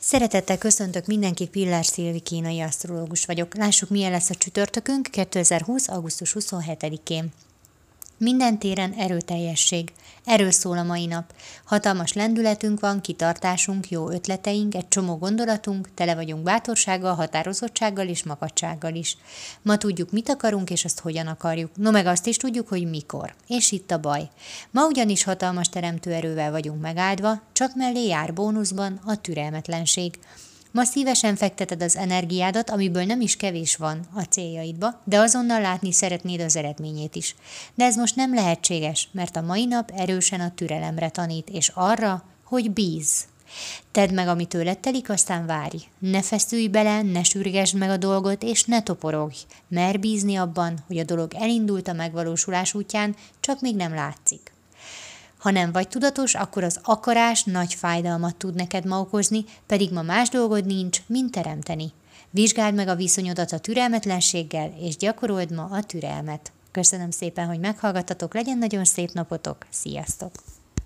Szeretettel köszöntök mindenkit, Pillár Szilvi kínai asztrológus vagyok. Lássuk, milyen lesz a csütörtökünk 2020. augusztus 27-én. Minden téren erőteljesség. Erről szól a mai nap. Hatalmas lendületünk van, kitartásunk, jó ötleteink, egy csomó gondolatunk, tele vagyunk bátorsággal, határozottsággal és makacsággal is. Ma tudjuk, mit akarunk, és azt hogyan akarjuk. No meg azt is tudjuk, hogy mikor. És itt a baj. Ma ugyanis hatalmas teremtő erővel vagyunk megáldva, csak mellé jár bónuszban a türelmetlenség. Ma szívesen fekteted az energiádat, amiből nem is kevés van a céljaidba, de azonnal látni szeretnéd az eredményét is. De ez most nem lehetséges, mert a mai nap erősen a türelemre tanít, és arra, hogy bíz. Tedd meg, ami tőled telik, aztán várj. Ne feszülj bele, ne sürgesd meg a dolgot, és ne toporogj. Mer bízni abban, hogy a dolog elindult a megvalósulás útján, csak még nem látszik. Ha nem vagy tudatos, akkor az akarás nagy fájdalmat tud neked ma okozni, pedig ma más dolgod nincs, mint teremteni. Vizsgáld meg a viszonyodat a türelmetlenséggel, és gyakorold ma a türelmet. Köszönöm szépen, hogy meghallgattatok, legyen nagyon szép napotok, sziasztok!